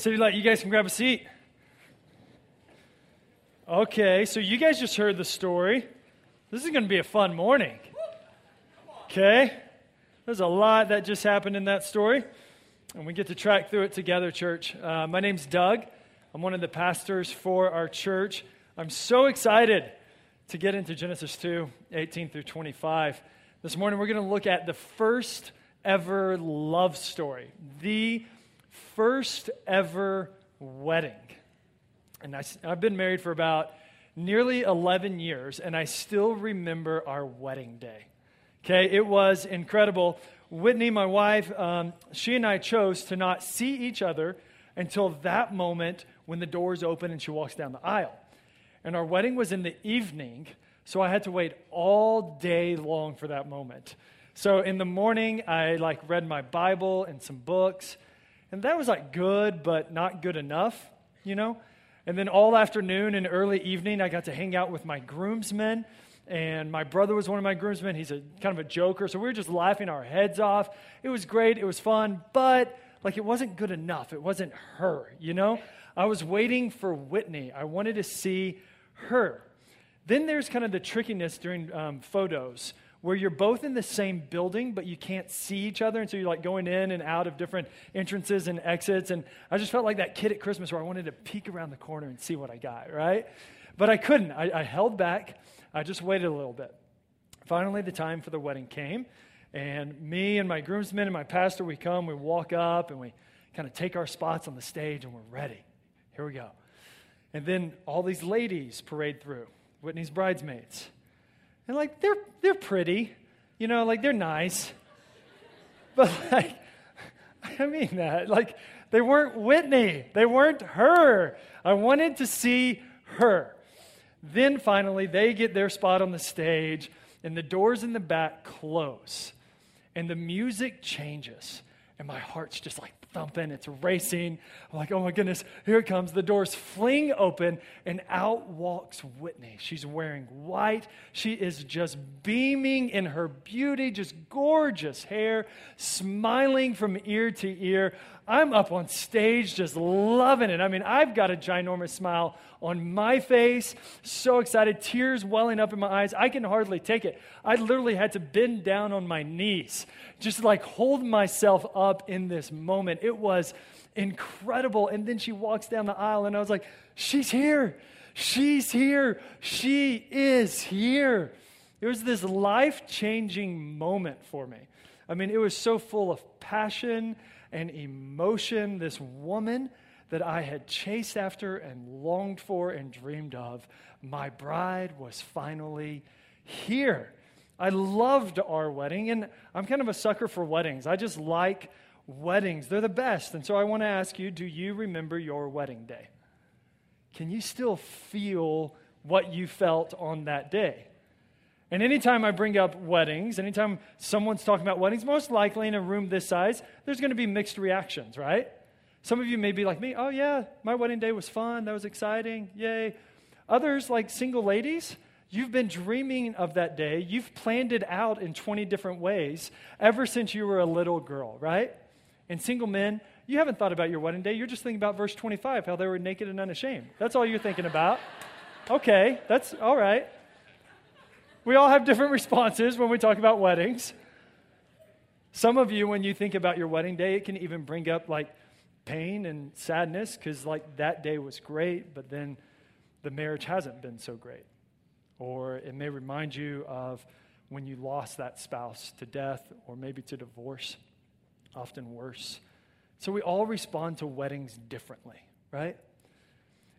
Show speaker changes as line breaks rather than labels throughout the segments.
City Light, you guys can grab a seat. Okay, so you guys just heard the story. This is going to be a fun morning. Okay? There's a lot that just happened in that story, and we get to track through it together, church. Uh, my name's Doug. I'm one of the pastors for our church. I'm so excited to get into Genesis 2 18 through 25. This morning, we're going to look at the first ever love story, the first ever wedding. And I, I've been married for about nearly 11 years, and I still remember our wedding day. Okay, it was incredible. Whitney, my wife, um, she and I chose to not see each other until that moment when the doors open and she walks down the aisle. And our wedding was in the evening, so I had to wait all day long for that moment. So in the morning, I like read my Bible and some books, and that was like good, but not good enough, you know? And then all afternoon and early evening, I got to hang out with my groomsmen. And my brother was one of my groomsmen. He's a kind of a joker. So we were just laughing our heads off. It was great. It was fun. But like it wasn't good enough. It wasn't her, you know? I was waiting for Whitney. I wanted to see her. Then there's kind of the trickiness during um, photos where you're both in the same building, but you can't see each other. And so you're like going in and out of different entrances and exits. And I just felt like that kid at Christmas where I wanted to peek around the corner and see what I got, right? But I couldn't. I, I held back. I just waited a little bit. Finally, the time for the wedding came. And me and my groomsmen and my pastor, we come, we walk up, and we kind of take our spots on the stage, and we're ready. Here we go. And then all these ladies parade through, Whitney's bridesmaids. And like they're they're pretty, you know, like they're nice. But like I mean that. Like they weren't Whitney. They weren't her. I wanted to see her. Then finally they get their spot on the stage and the doors in the back close and the music changes and my heart's just like thumping, it's racing. I'm like, oh my goodness, here it comes. The doors fling open, and out walks Whitney. She's wearing white. She is just beaming in her beauty, just gorgeous hair, smiling from ear to ear. I'm up on stage just loving it. I mean, I've got a ginormous smile on my face, so excited, tears welling up in my eyes. I can hardly take it. I literally had to bend down on my knees, just like hold myself up in this moment. It was incredible. And then she walks down the aisle, and I was like, She's here. She's here. She is here. It was this life changing moment for me. I mean, it was so full of passion and emotion, this woman that I had chased after and longed for and dreamed of, my bride was finally here. I loved our wedding, and I'm kind of a sucker for weddings. I just like weddings, they're the best. And so I want to ask you do you remember your wedding day? Can you still feel what you felt on that day? And anytime I bring up weddings, anytime someone's talking about weddings, most likely in a room this size, there's going to be mixed reactions, right? Some of you may be like me, oh, yeah, my wedding day was fun. That was exciting. Yay. Others, like single ladies, you've been dreaming of that day. You've planned it out in 20 different ways ever since you were a little girl, right? And single men, you haven't thought about your wedding day. You're just thinking about verse 25, how they were naked and unashamed. That's all you're thinking about. Okay, that's all right. We all have different responses when we talk about weddings. Some of you, when you think about your wedding day, it can even bring up like pain and sadness because, like, that day was great, but then the marriage hasn't been so great. Or it may remind you of when you lost that spouse to death or maybe to divorce, often worse. So we all respond to weddings differently, right?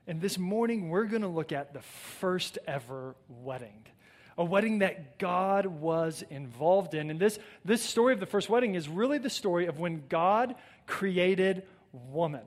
And this morning, we're going to look at the first ever wedding a wedding that God was involved in. And this, this story of the first wedding is really the story of when God created woman.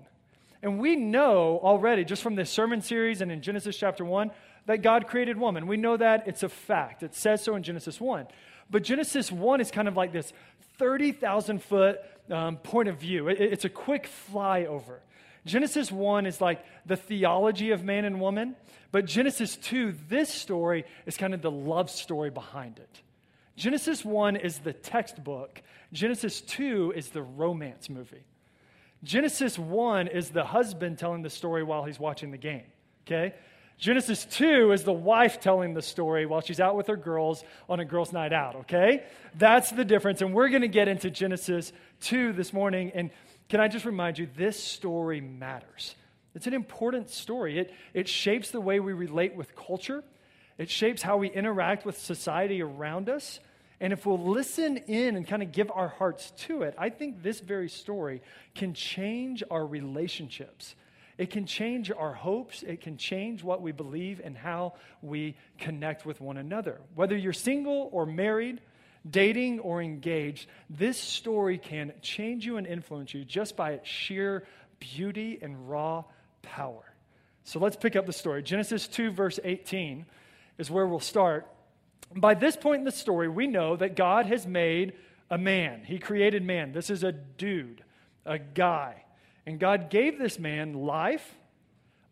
And we know already, just from this sermon series and in Genesis chapter 1, that God created woman. We know that it's a fact. It says so in Genesis 1. But Genesis 1 is kind of like this 30,000 foot um, point of view, it, it's a quick flyover. Genesis 1 is like the theology of man and woman, but Genesis 2, this story is kind of the love story behind it. Genesis 1 is the textbook, Genesis 2 is the romance movie. Genesis 1 is the husband telling the story while he's watching the game, okay? Genesis 2 is the wife telling the story while she's out with her girls on a girls' night out, okay? That's the difference. And we're going to get into Genesis 2 this morning. And can I just remind you, this story matters. It's an important story. It, it shapes the way we relate with culture, it shapes how we interact with society around us. And if we'll listen in and kind of give our hearts to it, I think this very story can change our relationships. It can change our hopes. It can change what we believe and how we connect with one another. Whether you're single or married, dating or engaged, this story can change you and influence you just by its sheer beauty and raw power. So let's pick up the story. Genesis 2, verse 18 is where we'll start. By this point in the story, we know that God has made a man. He created man. This is a dude, a guy. And God gave this man life,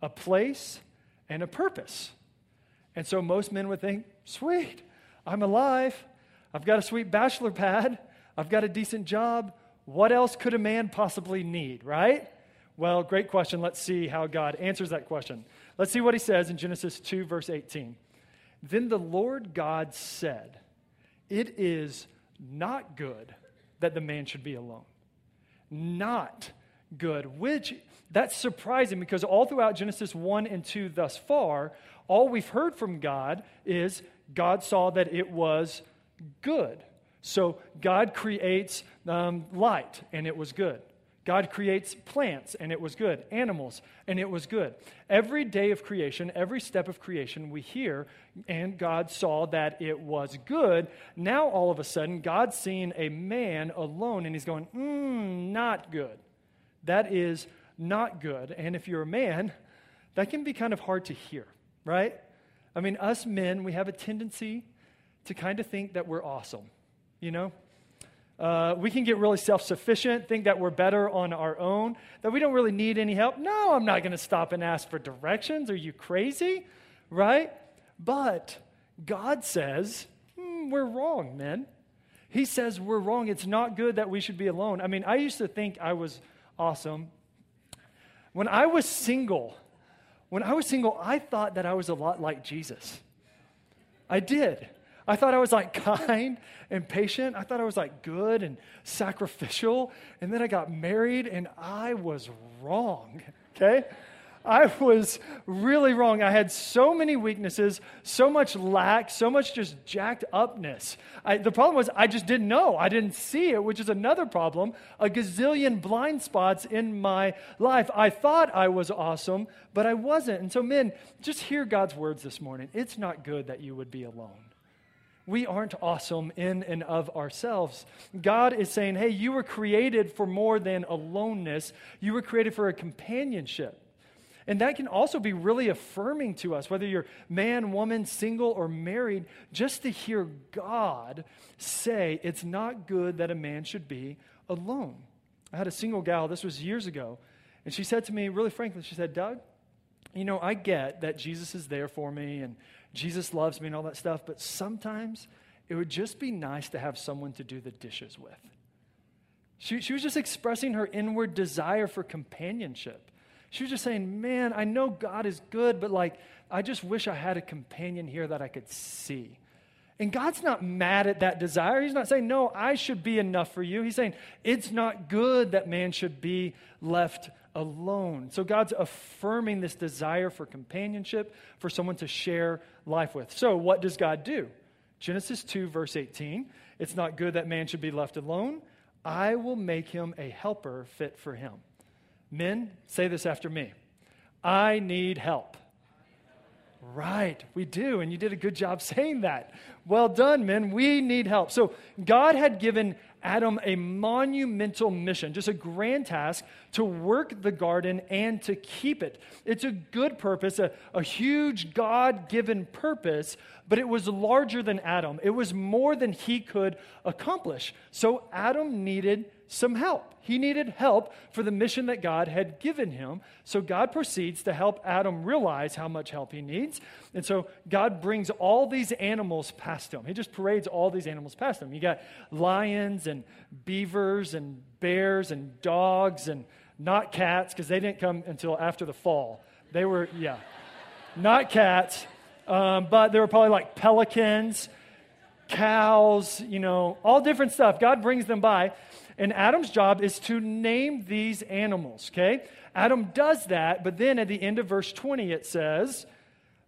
a place, and a purpose. And so most men would think, sweet, I'm alive. I've got a sweet bachelor pad. I've got a decent job. What else could a man possibly need, right? Well, great question. Let's see how God answers that question. Let's see what he says in Genesis 2, verse 18. Then the Lord God said, It is not good that the man should be alone. Not good, which that's surprising because all throughout Genesis 1 and 2 thus far, all we've heard from God is God saw that it was good. So God creates um, light, and it was good. God creates plants, and it was good. Animals, and it was good. Every day of creation, every step of creation, we hear, and God saw that it was good. Now, all of a sudden, God's seeing a man alone, and he's going, hmm, not good. That is not good. And if you're a man, that can be kind of hard to hear, right? I mean, us men, we have a tendency to kind of think that we're awesome, you know? Uh, we can get really self sufficient, think that we're better on our own, that we don't really need any help. No, I'm not going to stop and ask for directions. Are you crazy? Right? But God says, hmm, we're wrong, men. He says we're wrong. It's not good that we should be alone. I mean, I used to think I was awesome. When I was single, when I was single, I thought that I was a lot like Jesus. I did. I thought I was like kind and patient. I thought I was like good and sacrificial. And then I got married and I was wrong, okay? I was really wrong. I had so many weaknesses, so much lack, so much just jacked upness. I, the problem was I just didn't know. I didn't see it, which is another problem. A gazillion blind spots in my life. I thought I was awesome, but I wasn't. And so, men, just hear God's words this morning. It's not good that you would be alone. We aren't awesome in and of ourselves. God is saying, hey, you were created for more than aloneness, you were created for a companionship. And that can also be really affirming to us, whether you're man, woman, single, or married, just to hear God say it's not good that a man should be alone. I had a single gal, this was years ago, and she said to me, really frankly, she said, Doug, you know, I get that Jesus is there for me and Jesus loves me and all that stuff, but sometimes it would just be nice to have someone to do the dishes with. She, she was just expressing her inward desire for companionship. She was just saying, Man, I know God is good, but like, I just wish I had a companion here that I could see. And God's not mad at that desire. He's not saying, No, I should be enough for you. He's saying, It's not good that man should be left alone. So God's affirming this desire for companionship, for someone to share life with. So, what does God do? Genesis 2, verse 18 It's not good that man should be left alone. I will make him a helper fit for him. Men, say this after me I need help. Right, we do. And you did a good job saying that. Well done, men. We need help. So, God had given Adam a monumental mission, just a grand task to work the garden and to keep it. It's a good purpose, a, a huge God given purpose, but it was larger than Adam. It was more than he could accomplish. So, Adam needed some help. He needed help for the mission that God had given him. So God proceeds to help Adam realize how much help he needs. And so God brings all these animals past him. He just parades all these animals past him. You got lions and beavers and bears and dogs and not cats, because they didn't come until after the fall. They were, yeah, not cats, um, but they were probably like pelicans, cows, you know, all different stuff. God brings them by. And Adam's job is to name these animals, okay? Adam does that, but then at the end of verse 20 it says,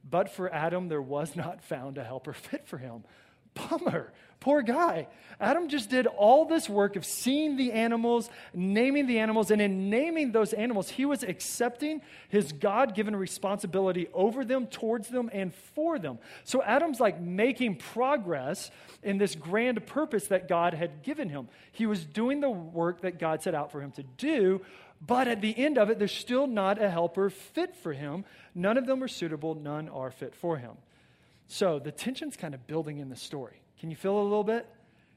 But for Adam there was not found a helper fit for him. Bummer. Poor guy. Adam just did all this work of seeing the animals, naming the animals, and in naming those animals, he was accepting his God given responsibility over them, towards them, and for them. So Adam's like making progress in this grand purpose that God had given him. He was doing the work that God set out for him to do, but at the end of it, there's still not a helper fit for him. None of them are suitable, none are fit for him. So the tension's kind of building in the story. Can you feel it a little bit?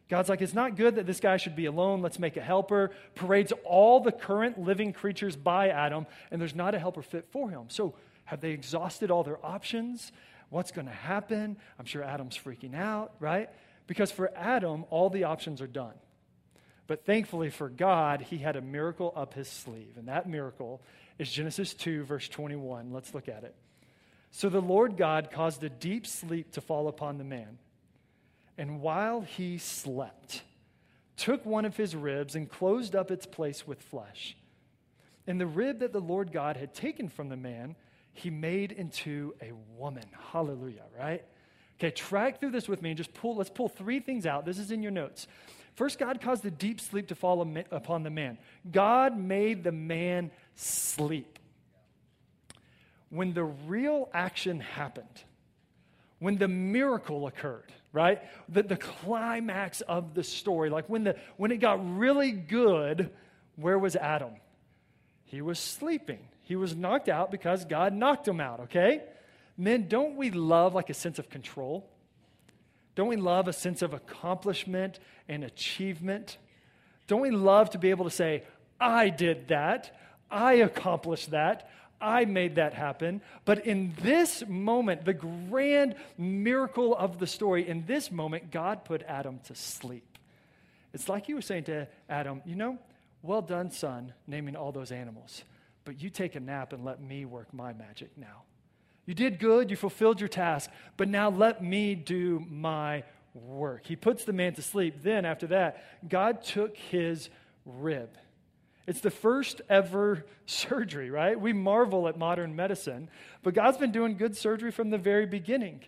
God's like, it's not good that this guy should be alone. Let's make a helper. Parades all the current living creatures by Adam, and there's not a helper fit for him. So, have they exhausted all their options? What's going to happen? I'm sure Adam's freaking out, right? Because for Adam, all the options are done. But thankfully for God, he had a miracle up his sleeve. And that miracle is Genesis 2, verse 21. Let's look at it. So the Lord God caused a deep sleep to fall upon the man. And while he slept, took one of his ribs and closed up its place with flesh. And the rib that the Lord God had taken from the man, he made into a woman. Hallelujah, right? Okay, track through this with me and just pull, let's pull three things out. This is in your notes. First, God caused a deep sleep to fall upon the man. God made the man sleep when the real action happened, when the miracle occurred, right? The, the climax of the story, like when, the, when it got really good, where was Adam? He was sleeping. He was knocked out because God knocked him out, okay? Men, don't we love like a sense of control? Don't we love a sense of accomplishment and achievement? Don't we love to be able to say, I did that, I accomplished that, I made that happen. But in this moment, the grand miracle of the story, in this moment, God put Adam to sleep. It's like he was saying to Adam, You know, well done, son, naming all those animals. But you take a nap and let me work my magic now. You did good, you fulfilled your task, but now let me do my work. He puts the man to sleep. Then, after that, God took his rib it's the first ever surgery, right? We marvel at modern medicine, but God's been doing good surgery from the very beginning.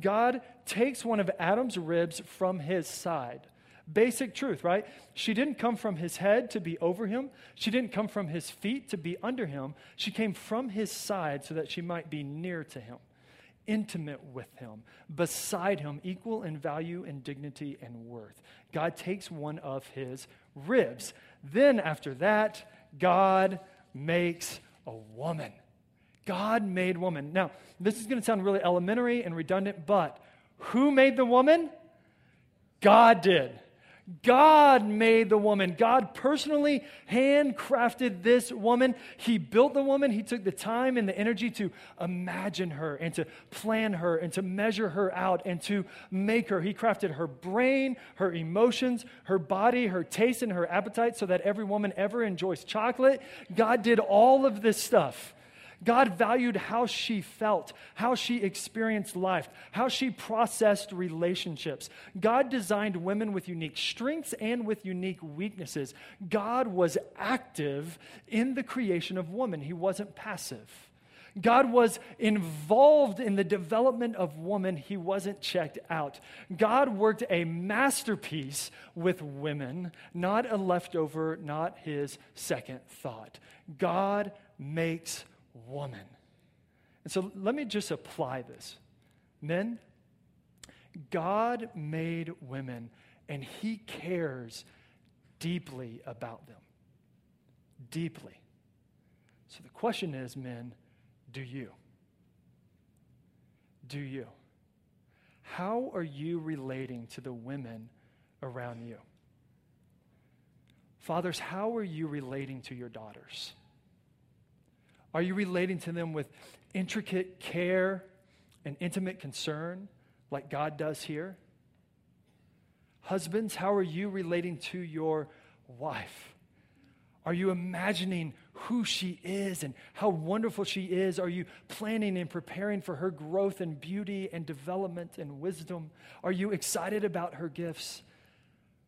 God takes one of Adam's ribs from his side. Basic truth, right? She didn't come from his head to be over him. She didn't come from his feet to be under him. She came from his side so that she might be near to him, intimate with him, beside him, equal in value and dignity and worth. God takes one of his ribs. Then, after that, God makes a woman. God made woman. Now, this is going to sound really elementary and redundant, but who made the woman? God did. God made the woman. God personally handcrafted this woman. He built the woman. He took the time and the energy to imagine her and to plan her and to measure her out and to make her. He crafted her brain, her emotions, her body, her taste, and her appetite so that every woman ever enjoys chocolate. God did all of this stuff. God valued how she felt, how she experienced life, how she processed relationships. God designed women with unique strengths and with unique weaknesses. God was active in the creation of woman, He wasn't passive. God was involved in the development of woman. He wasn't checked out. God worked a masterpiece with women, not a leftover, not his second thought. God makes woman. And so let me just apply this. Men, God made women, and He cares deeply about them. Deeply. So the question is, men, do you? Do you? How are you relating to the women around you? Fathers, how are you relating to your daughters? Are you relating to them with intricate care and intimate concern like God does here? Husbands, how are you relating to your wife? Are you imagining who she is and how wonderful she is? Are you planning and preparing for her growth and beauty and development and wisdom? Are you excited about her gifts?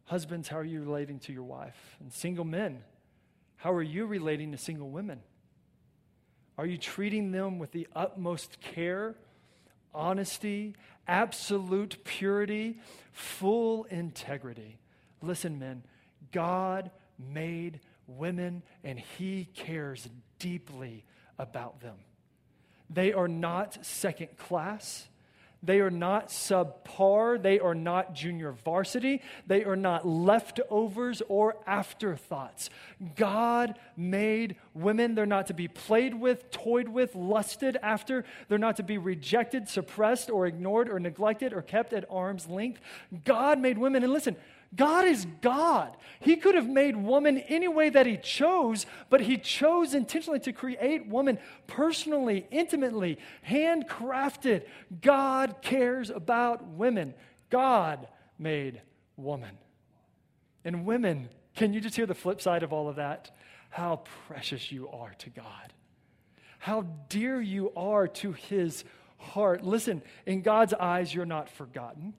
Husbands, how are you relating to your wife? And single men, how are you relating to single women? Are you treating them with the utmost care, honesty, absolute purity, full integrity? Listen, men, God made women and He cares deeply about them. They are not second class. They are not subpar. They are not junior varsity. They are not leftovers or afterthoughts. God made women. They're not to be played with, toyed with, lusted after. They're not to be rejected, suppressed, or ignored, or neglected, or kept at arm's length. God made women. And listen, God is God. He could have made woman any way that He chose, but He chose intentionally to create woman personally, intimately, handcrafted. God cares about women. God made woman. And women, can you just hear the flip side of all of that? How precious you are to God. How dear you are to His heart. Listen, in God's eyes, you're not forgotten.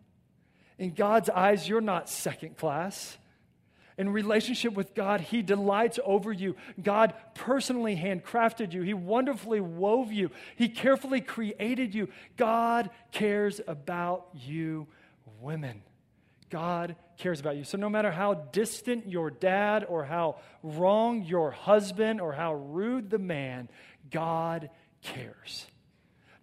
In God's eyes, you're not second class. In relationship with God, He delights over you. God personally handcrafted you. He wonderfully wove you. He carefully created you. God cares about you, women. God cares about you. So, no matter how distant your dad, or how wrong your husband, or how rude the man, God cares.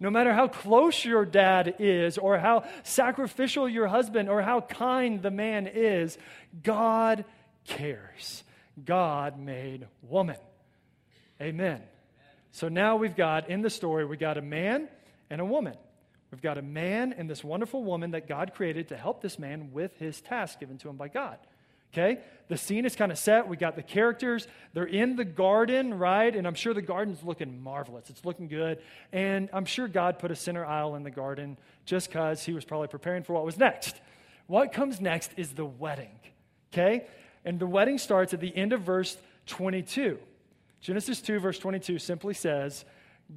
No matter how close your dad is, or how sacrificial your husband, or how kind the man is, God cares. God made woman. Amen. So now we've got in the story, we got a man and a woman. We've got a man and this wonderful woman that God created to help this man with his task given to him by God. Okay? The scene is kind of set. We got the characters. They're in the garden, right? And I'm sure the garden's looking marvelous. It's looking good. And I'm sure God put a center aisle in the garden just because he was probably preparing for what was next. What comes next is the wedding. Okay? And the wedding starts at the end of verse 22. Genesis 2, verse 22 simply says,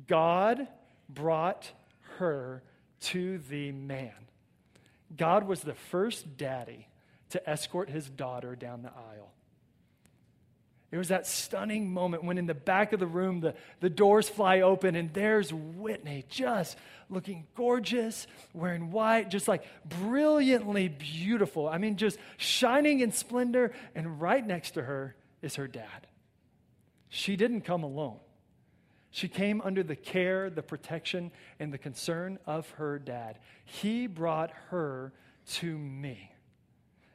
God brought her to the man. God was the first daddy to escort his daughter down the aisle. It was that stunning moment when, in the back of the room, the, the doors fly open and there's Whitney just looking gorgeous, wearing white, just like brilliantly beautiful. I mean, just shining in splendor. And right next to her is her dad. She didn't come alone. She came under the care, the protection, and the concern of her dad. He brought her to me.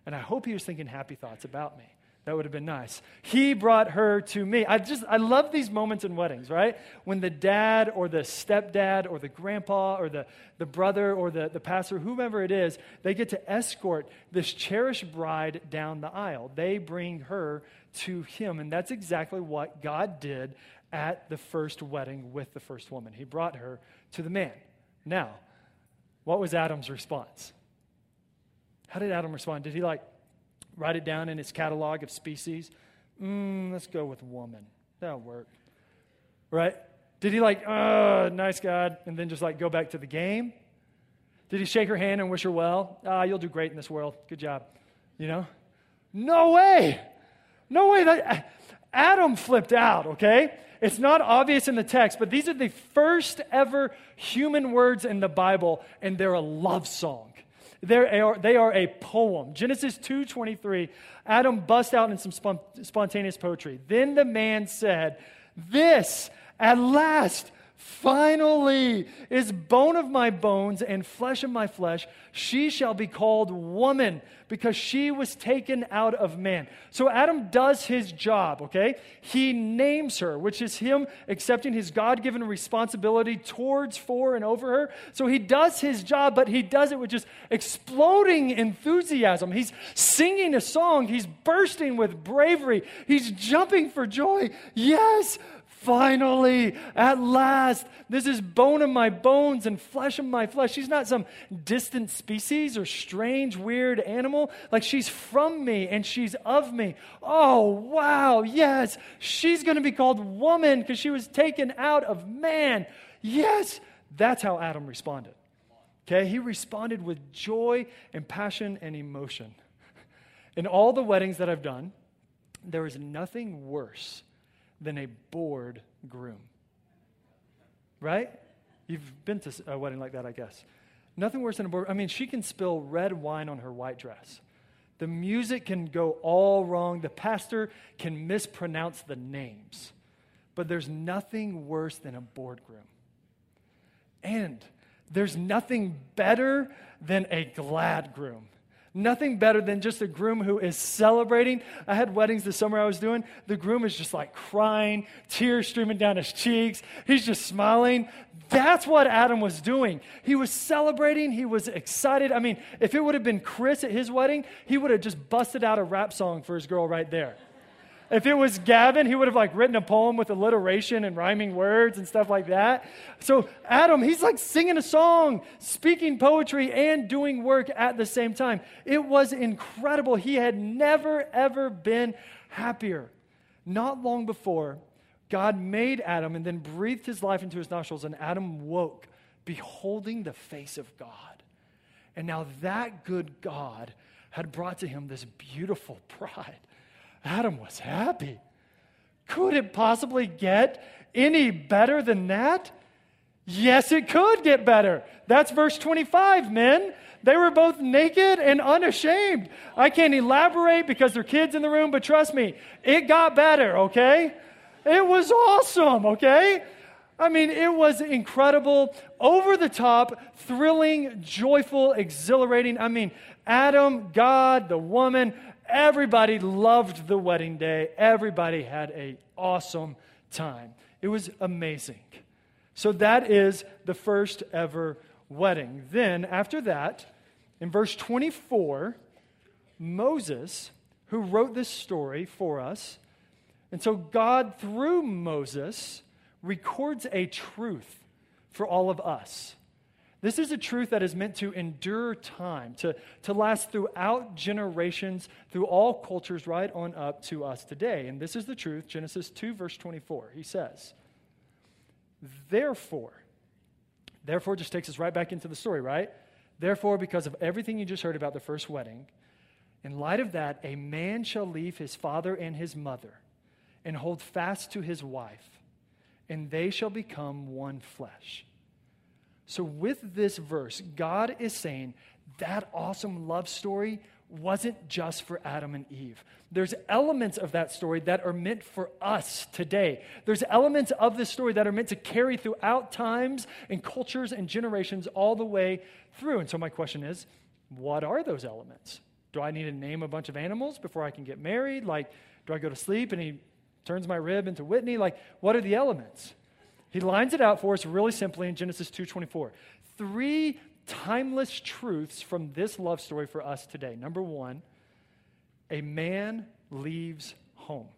And I hope he was thinking happy thoughts about me. That would have been nice. He brought her to me. I just, I love these moments in weddings, right? When the dad or the stepdad or the grandpa or the, the brother or the, the pastor, whomever it is, they get to escort this cherished bride down the aisle. They bring her to him. And that's exactly what God did at the first wedding with the first woman. He brought her to the man. Now, what was Adam's response? How did Adam respond? Did he like write it down in his catalog of species? Mm, let's go with woman. That'll work. Right? Did he like, oh, nice God, and then just like go back to the game? Did he shake her hand and wish her well? Ah, you'll do great in this world. Good job. You know? No way. No way. That, Adam flipped out, okay? It's not obvious in the text, but these are the first ever human words in the Bible, and they're a love song. They're, they are a poem. Genesis 2.23, Adam busts out in some spontaneous poetry. Then the man said, This at last finally is bone of my bones and flesh of my flesh. She shall be called woman because she was taken out of man. So Adam does his job, okay? He names her, which is him accepting his God given responsibility towards, for, and over her. So he does his job, but he does it with just exploding enthusiasm. He's singing a song, he's bursting with bravery, he's jumping for joy. Yes, Finally, at last, this is bone of my bones and flesh of my flesh. She's not some distant species or strange, weird animal. Like she's from me and she's of me. Oh, wow, yes, she's going to be called woman because she was taken out of man. Yes, that's how Adam responded. Okay, he responded with joy and passion and emotion. In all the weddings that I've done, there is nothing worse than a bored groom. Right? You've been to a wedding like that, I guess. Nothing worse than a bored. I mean, she can spill red wine on her white dress. The music can go all wrong. The pastor can mispronounce the names. But there's nothing worse than a bored groom. And there's nothing better than a glad groom. Nothing better than just a groom who is celebrating. I had weddings this summer I was doing. The groom is just like crying, tears streaming down his cheeks. He's just smiling. That's what Adam was doing. He was celebrating. He was excited. I mean, if it would have been Chris at his wedding, he would have just busted out a rap song for his girl right there. If it was Gavin, he would have like written a poem with alliteration and rhyming words and stuff like that. So Adam, he's like singing a song, speaking poetry, and doing work at the same time. It was incredible. He had never, ever been happier. Not long before, God made Adam and then breathed his life into his nostrils, and Adam woke, beholding the face of God. And now that good God had brought to him this beautiful bride. Adam was happy. Could it possibly get any better than that? Yes, it could get better. That's verse 25, men. They were both naked and unashamed. I can't elaborate because there are kids in the room, but trust me, it got better, okay? It was awesome, okay? I mean, it was incredible, over the top, thrilling, joyful, exhilarating. I mean, Adam, God, the woman, Everybody loved the wedding day. Everybody had a awesome time. It was amazing. So that is the first ever wedding. Then, after that, in verse 24, Moses, who wrote this story for us, and so God, through Moses, records a truth for all of us. This is a truth that is meant to endure time, to, to last throughout generations, through all cultures, right on up to us today. And this is the truth Genesis 2, verse 24. He says, Therefore, therefore just takes us right back into the story, right? Therefore, because of everything you just heard about the first wedding, in light of that, a man shall leave his father and his mother and hold fast to his wife, and they shall become one flesh. So, with this verse, God is saying that awesome love story wasn't just for Adam and Eve. There's elements of that story that are meant for us today. There's elements of this story that are meant to carry throughout times and cultures and generations all the way through. And so, my question is what are those elements? Do I need to name a bunch of animals before I can get married? Like, do I go to sleep and he turns my rib into Whitney? Like, what are the elements? He lines it out for us really simply in Genesis 2:24. Three timeless truths from this love story for us today. Number 1, a man leaves home.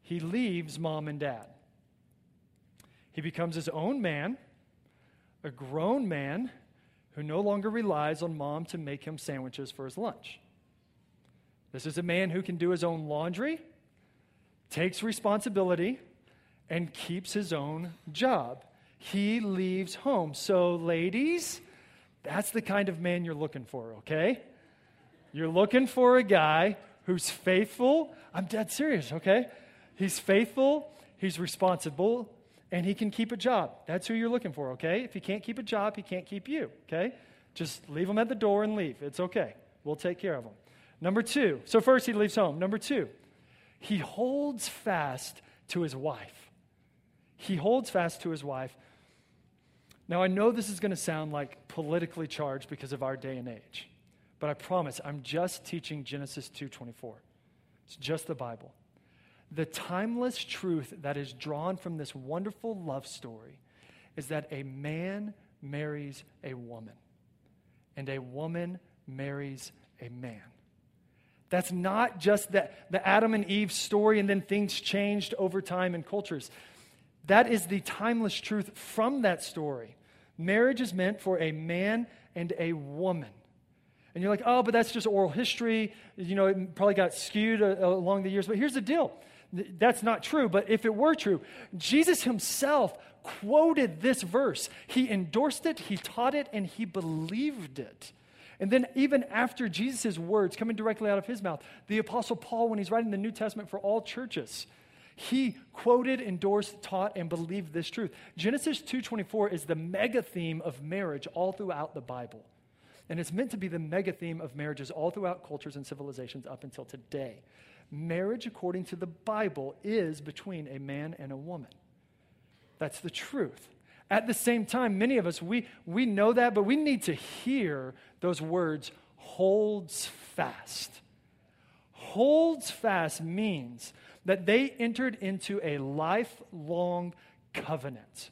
He leaves mom and dad. He becomes his own man, a grown man who no longer relies on mom to make him sandwiches for his lunch. This is a man who can do his own laundry, takes responsibility, and keeps his own job. He leaves home. So, ladies, that's the kind of man you're looking for, okay? You're looking for a guy who's faithful. I'm dead serious, okay? He's faithful, he's responsible, and he can keep a job. That's who you're looking for, okay? If he can't keep a job, he can't keep you, okay? Just leave him at the door and leave. It's okay. We'll take care of him. Number two, so first he leaves home. Number two, he holds fast to his wife he holds fast to his wife. Now, I know this is going to sound like politically charged because of our day and age, but I promise I'm just teaching Genesis 2:24. It's just the Bible. The timeless truth that is drawn from this wonderful love story is that a man marries a woman and a woman marries a man. That's not just the, the Adam and Eve story and then things changed over time and cultures. That is the timeless truth from that story. Marriage is meant for a man and a woman. And you're like, oh, but that's just oral history. You know, it probably got skewed uh, along the years. But here's the deal that's not true. But if it were true, Jesus himself quoted this verse. He endorsed it, he taught it, and he believed it. And then, even after Jesus' words coming directly out of his mouth, the Apostle Paul, when he's writing the New Testament for all churches, he quoted, endorsed, taught, and believed this truth. Genesis 2.24 is the mega theme of marriage all throughout the Bible. And it's meant to be the mega theme of marriages all throughout cultures and civilizations up until today. Marriage, according to the Bible, is between a man and a woman. That's the truth. At the same time, many of us, we, we know that, but we need to hear those words holds fast. Holds fast means that they entered into a lifelong covenant.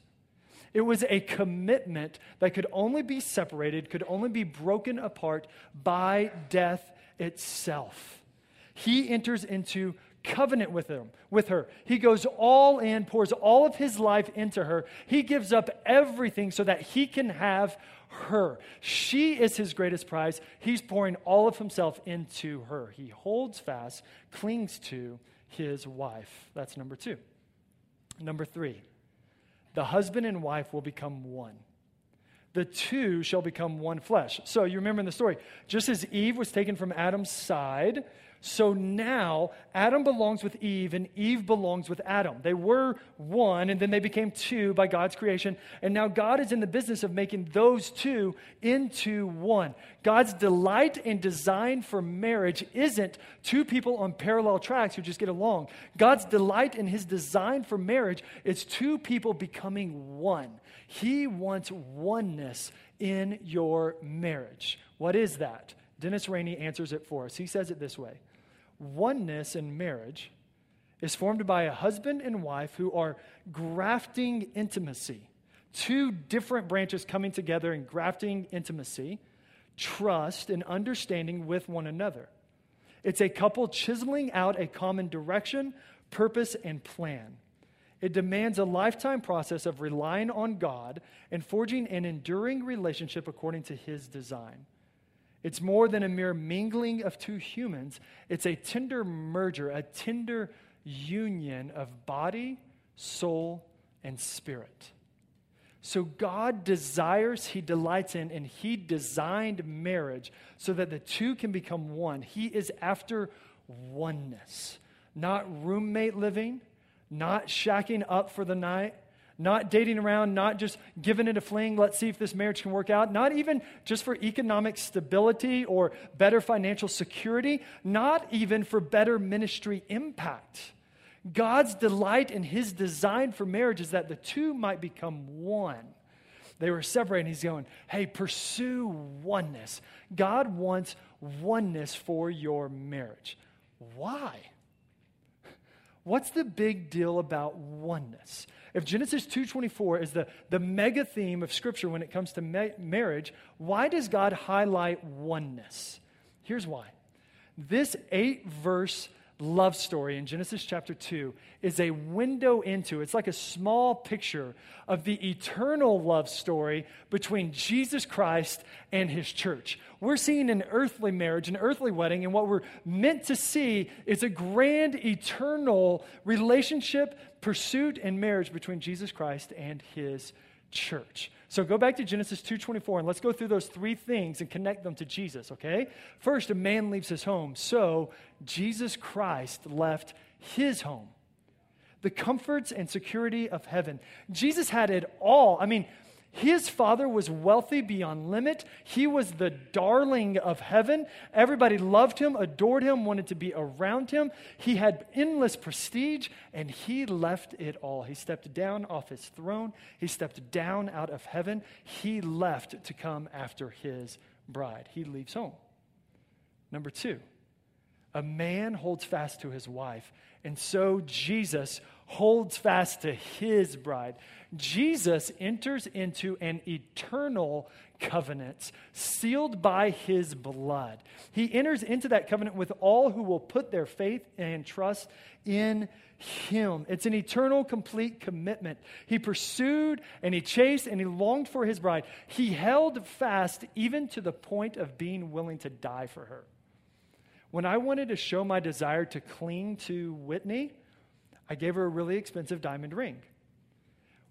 It was a commitment that could only be separated, could only be broken apart by death itself. He enters into covenant with him with her. He goes all in pours all of his life into her. He gives up everything so that he can have her. She is his greatest prize. He's pouring all of himself into her. He holds fast clings to his wife that's number 2 number 3 the husband and wife will become one. The two shall become one flesh. So you remember in the story, just as Eve was taken from Adam's side, so now Adam belongs with Eve and Eve belongs with Adam. They were one and then they became two by God's creation. And now God is in the business of making those two into one. God's delight and design for marriage isn't two people on parallel tracks who just get along. God's delight in his design for marriage is two people becoming one. He wants oneness in your marriage. What is that? Dennis Rainey answers it for us. He says it this way oneness in marriage is formed by a husband and wife who are grafting intimacy. Two different branches coming together and grafting intimacy, trust, and understanding with one another. It's a couple chiseling out a common direction, purpose, and plan. It demands a lifetime process of relying on God and forging an enduring relationship according to His design. It's more than a mere mingling of two humans, it's a tender merger, a tender union of body, soul, and spirit. So God desires, He delights in, and He designed marriage so that the two can become one. He is after oneness, not roommate living, not shacking up for the night, not dating around, not just giving it a fling, let's see if this marriage can work out, not even just for economic stability or better financial security, not even for better ministry impact. God's delight in his design for marriage is that the two might become one. They were separated, he's going, hey, pursue oneness. God wants oneness for your marriage. Why? What's the big deal about oneness? If Genesis 2.24 is the, the mega theme of Scripture when it comes to ma- marriage, why does God highlight oneness? Here's why. This eight verse love story in Genesis chapter 2 is a window into, it's like a small picture of the eternal love story between Jesus Christ and his church. We're seeing an earthly marriage, an earthly wedding, and what we're meant to see is a grand eternal relationship, pursuit, and marriage between Jesus Christ and his church. So go back to Genesis 2:24 and let's go through those three things and connect them to Jesus, okay? First, a man leaves his home. So, Jesus Christ left his home. The comforts and security of heaven. Jesus had it all. I mean, his father was wealthy beyond limit. He was the darling of heaven. Everybody loved him, adored him, wanted to be around him. He had endless prestige, and he left it all. He stepped down off his throne, he stepped down out of heaven. He left to come after his bride. He leaves home. Number two, a man holds fast to his wife, And so Jesus holds fast to his bride. Jesus enters into an eternal covenant sealed by his blood. He enters into that covenant with all who will put their faith and trust in him. It's an eternal, complete commitment. He pursued and he chased and he longed for his bride. He held fast even to the point of being willing to die for her. When I wanted to show my desire to cling to Whitney, I gave her a really expensive diamond ring.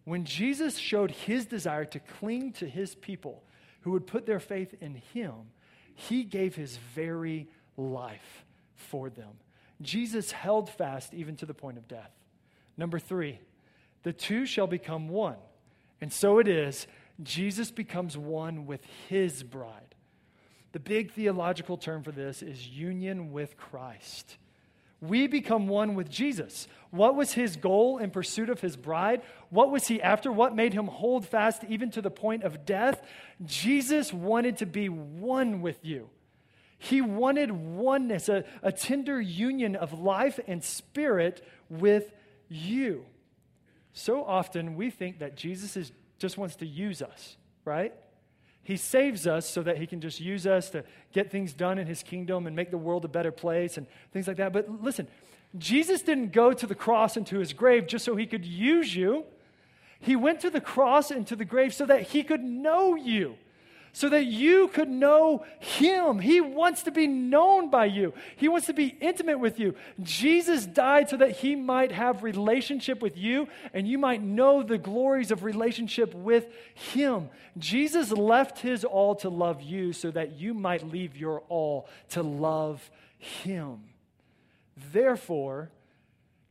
When Jesus showed his desire to cling to his people who would put their faith in him, he gave his very life for them. Jesus held fast even to the point of death. Number three, the two shall become one. And so it is, Jesus becomes one with his bride. The big theological term for this is union with Christ. We become one with Jesus. What was his goal in pursuit of his bride? What was he after? What made him hold fast even to the point of death? Jesus wanted to be one with you. He wanted oneness, a, a tender union of life and spirit with you. So often we think that Jesus is, just wants to use us, right? He saves us so that he can just use us to get things done in his kingdom and make the world a better place and things like that. But listen, Jesus didn't go to the cross and to his grave just so he could use you. He went to the cross and to the grave so that he could know you so that you could know him. He wants to be known by you. He wants to be intimate with you. Jesus died so that he might have relationship with you and you might know the glories of relationship with him. Jesus left his all to love you so that you might leave your all to love him. Therefore,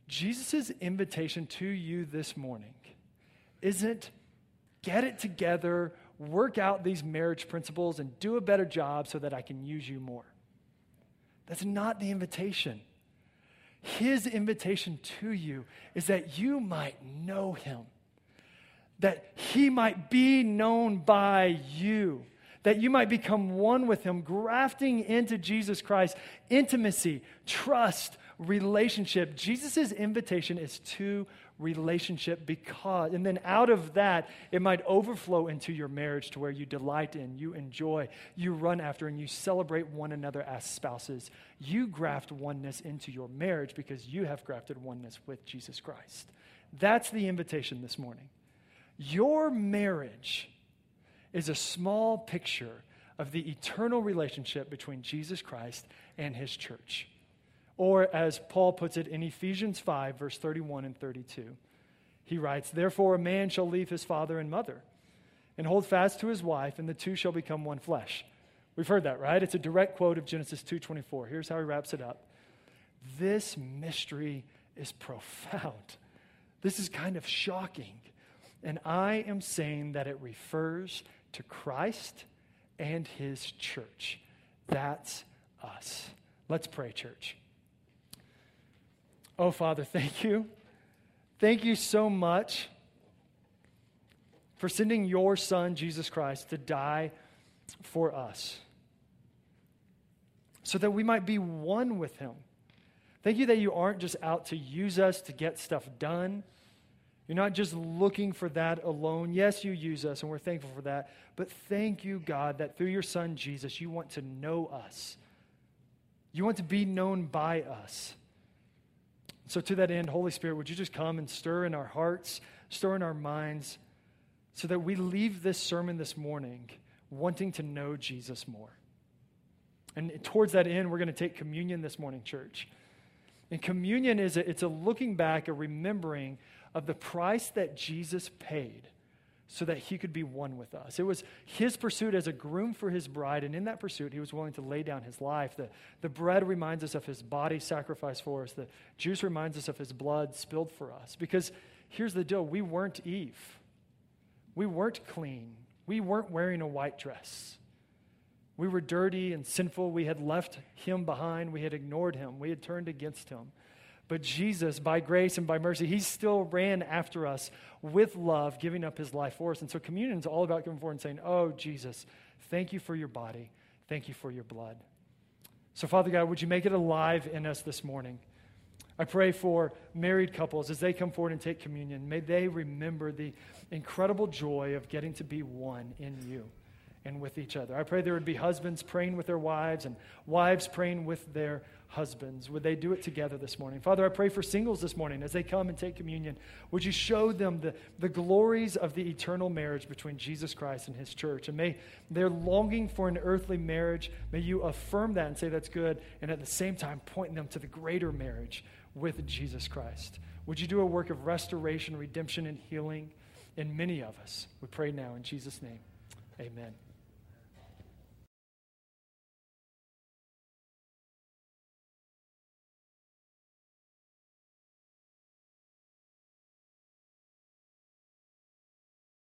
Jesus' invitation to you this morning isn't get it together work out these marriage principles and do a better job so that I can use you more. That's not the invitation. His invitation to you is that you might know him, that he might be known by you, that you might become one with him, grafting into Jesus Christ intimacy, trust, relationship. Jesus' invitation is to relationship because, and then out of that, it might overflow into your marriage to where you delight in, you enjoy, you run after, and you celebrate one another as spouses. You graft oneness into your marriage because you have grafted oneness with Jesus Christ. That's the invitation this morning. Your marriage is a small picture of the eternal relationship between Jesus Christ and his church. Or, as Paul puts it in Ephesians 5, verse 31 and 32, he writes, Therefore, a man shall leave his father and mother and hold fast to his wife, and the two shall become one flesh. We've heard that, right? It's a direct quote of Genesis 2:24. Here's how he wraps it up. This mystery is profound. This is kind of shocking. And I am saying that it refers to Christ and his church. That's us. Let's pray, church. Oh, Father, thank you. Thank you so much for sending your Son, Jesus Christ, to die for us so that we might be one with Him. Thank you that you aren't just out to use us to get stuff done. You're not just looking for that alone. Yes, you use us, and we're thankful for that. But thank you, God, that through your Son, Jesus, you want to know us. You want to be known by us. So, to that end, Holy Spirit, would you just come and stir in our hearts, stir in our minds, so that we leave this sermon this morning wanting to know Jesus more. And towards that end, we're going to take communion this morning, church. And communion is a, it's a looking back, a remembering of the price that Jesus paid so that he could be one with us. It was his pursuit as a groom for his bride, and in that pursuit, he was willing to lay down his life. The, the bread reminds us of his body sacrificed for us, the juice reminds us of his blood spilled for us. Because here's the deal we weren't Eve, we weren't clean, we weren't wearing a white dress. We were dirty and sinful. We had left him behind. We had ignored him. We had turned against him. But Jesus, by grace and by mercy, he still ran after us with love, giving up his life for us. And so communion is all about coming forward and saying, Oh, Jesus, thank you for your body. Thank you for your blood. So, Father God, would you make it alive in us this morning? I pray for married couples as they come forward and take communion. May they remember the incredible joy of getting to be one in you and with each other. I pray there would be husbands praying with their wives and wives praying with their husbands. Would they do it together this morning? Father, I pray for singles this morning as they come and take communion. Would you show them the, the glories of the eternal marriage between Jesus Christ and his church? And may their longing for an earthly marriage, may you affirm that and say that's good, and at the same time point them to the greater marriage with Jesus Christ. Would you do a work of restoration, redemption, and healing in many of us? We pray now in Jesus' name. Amen.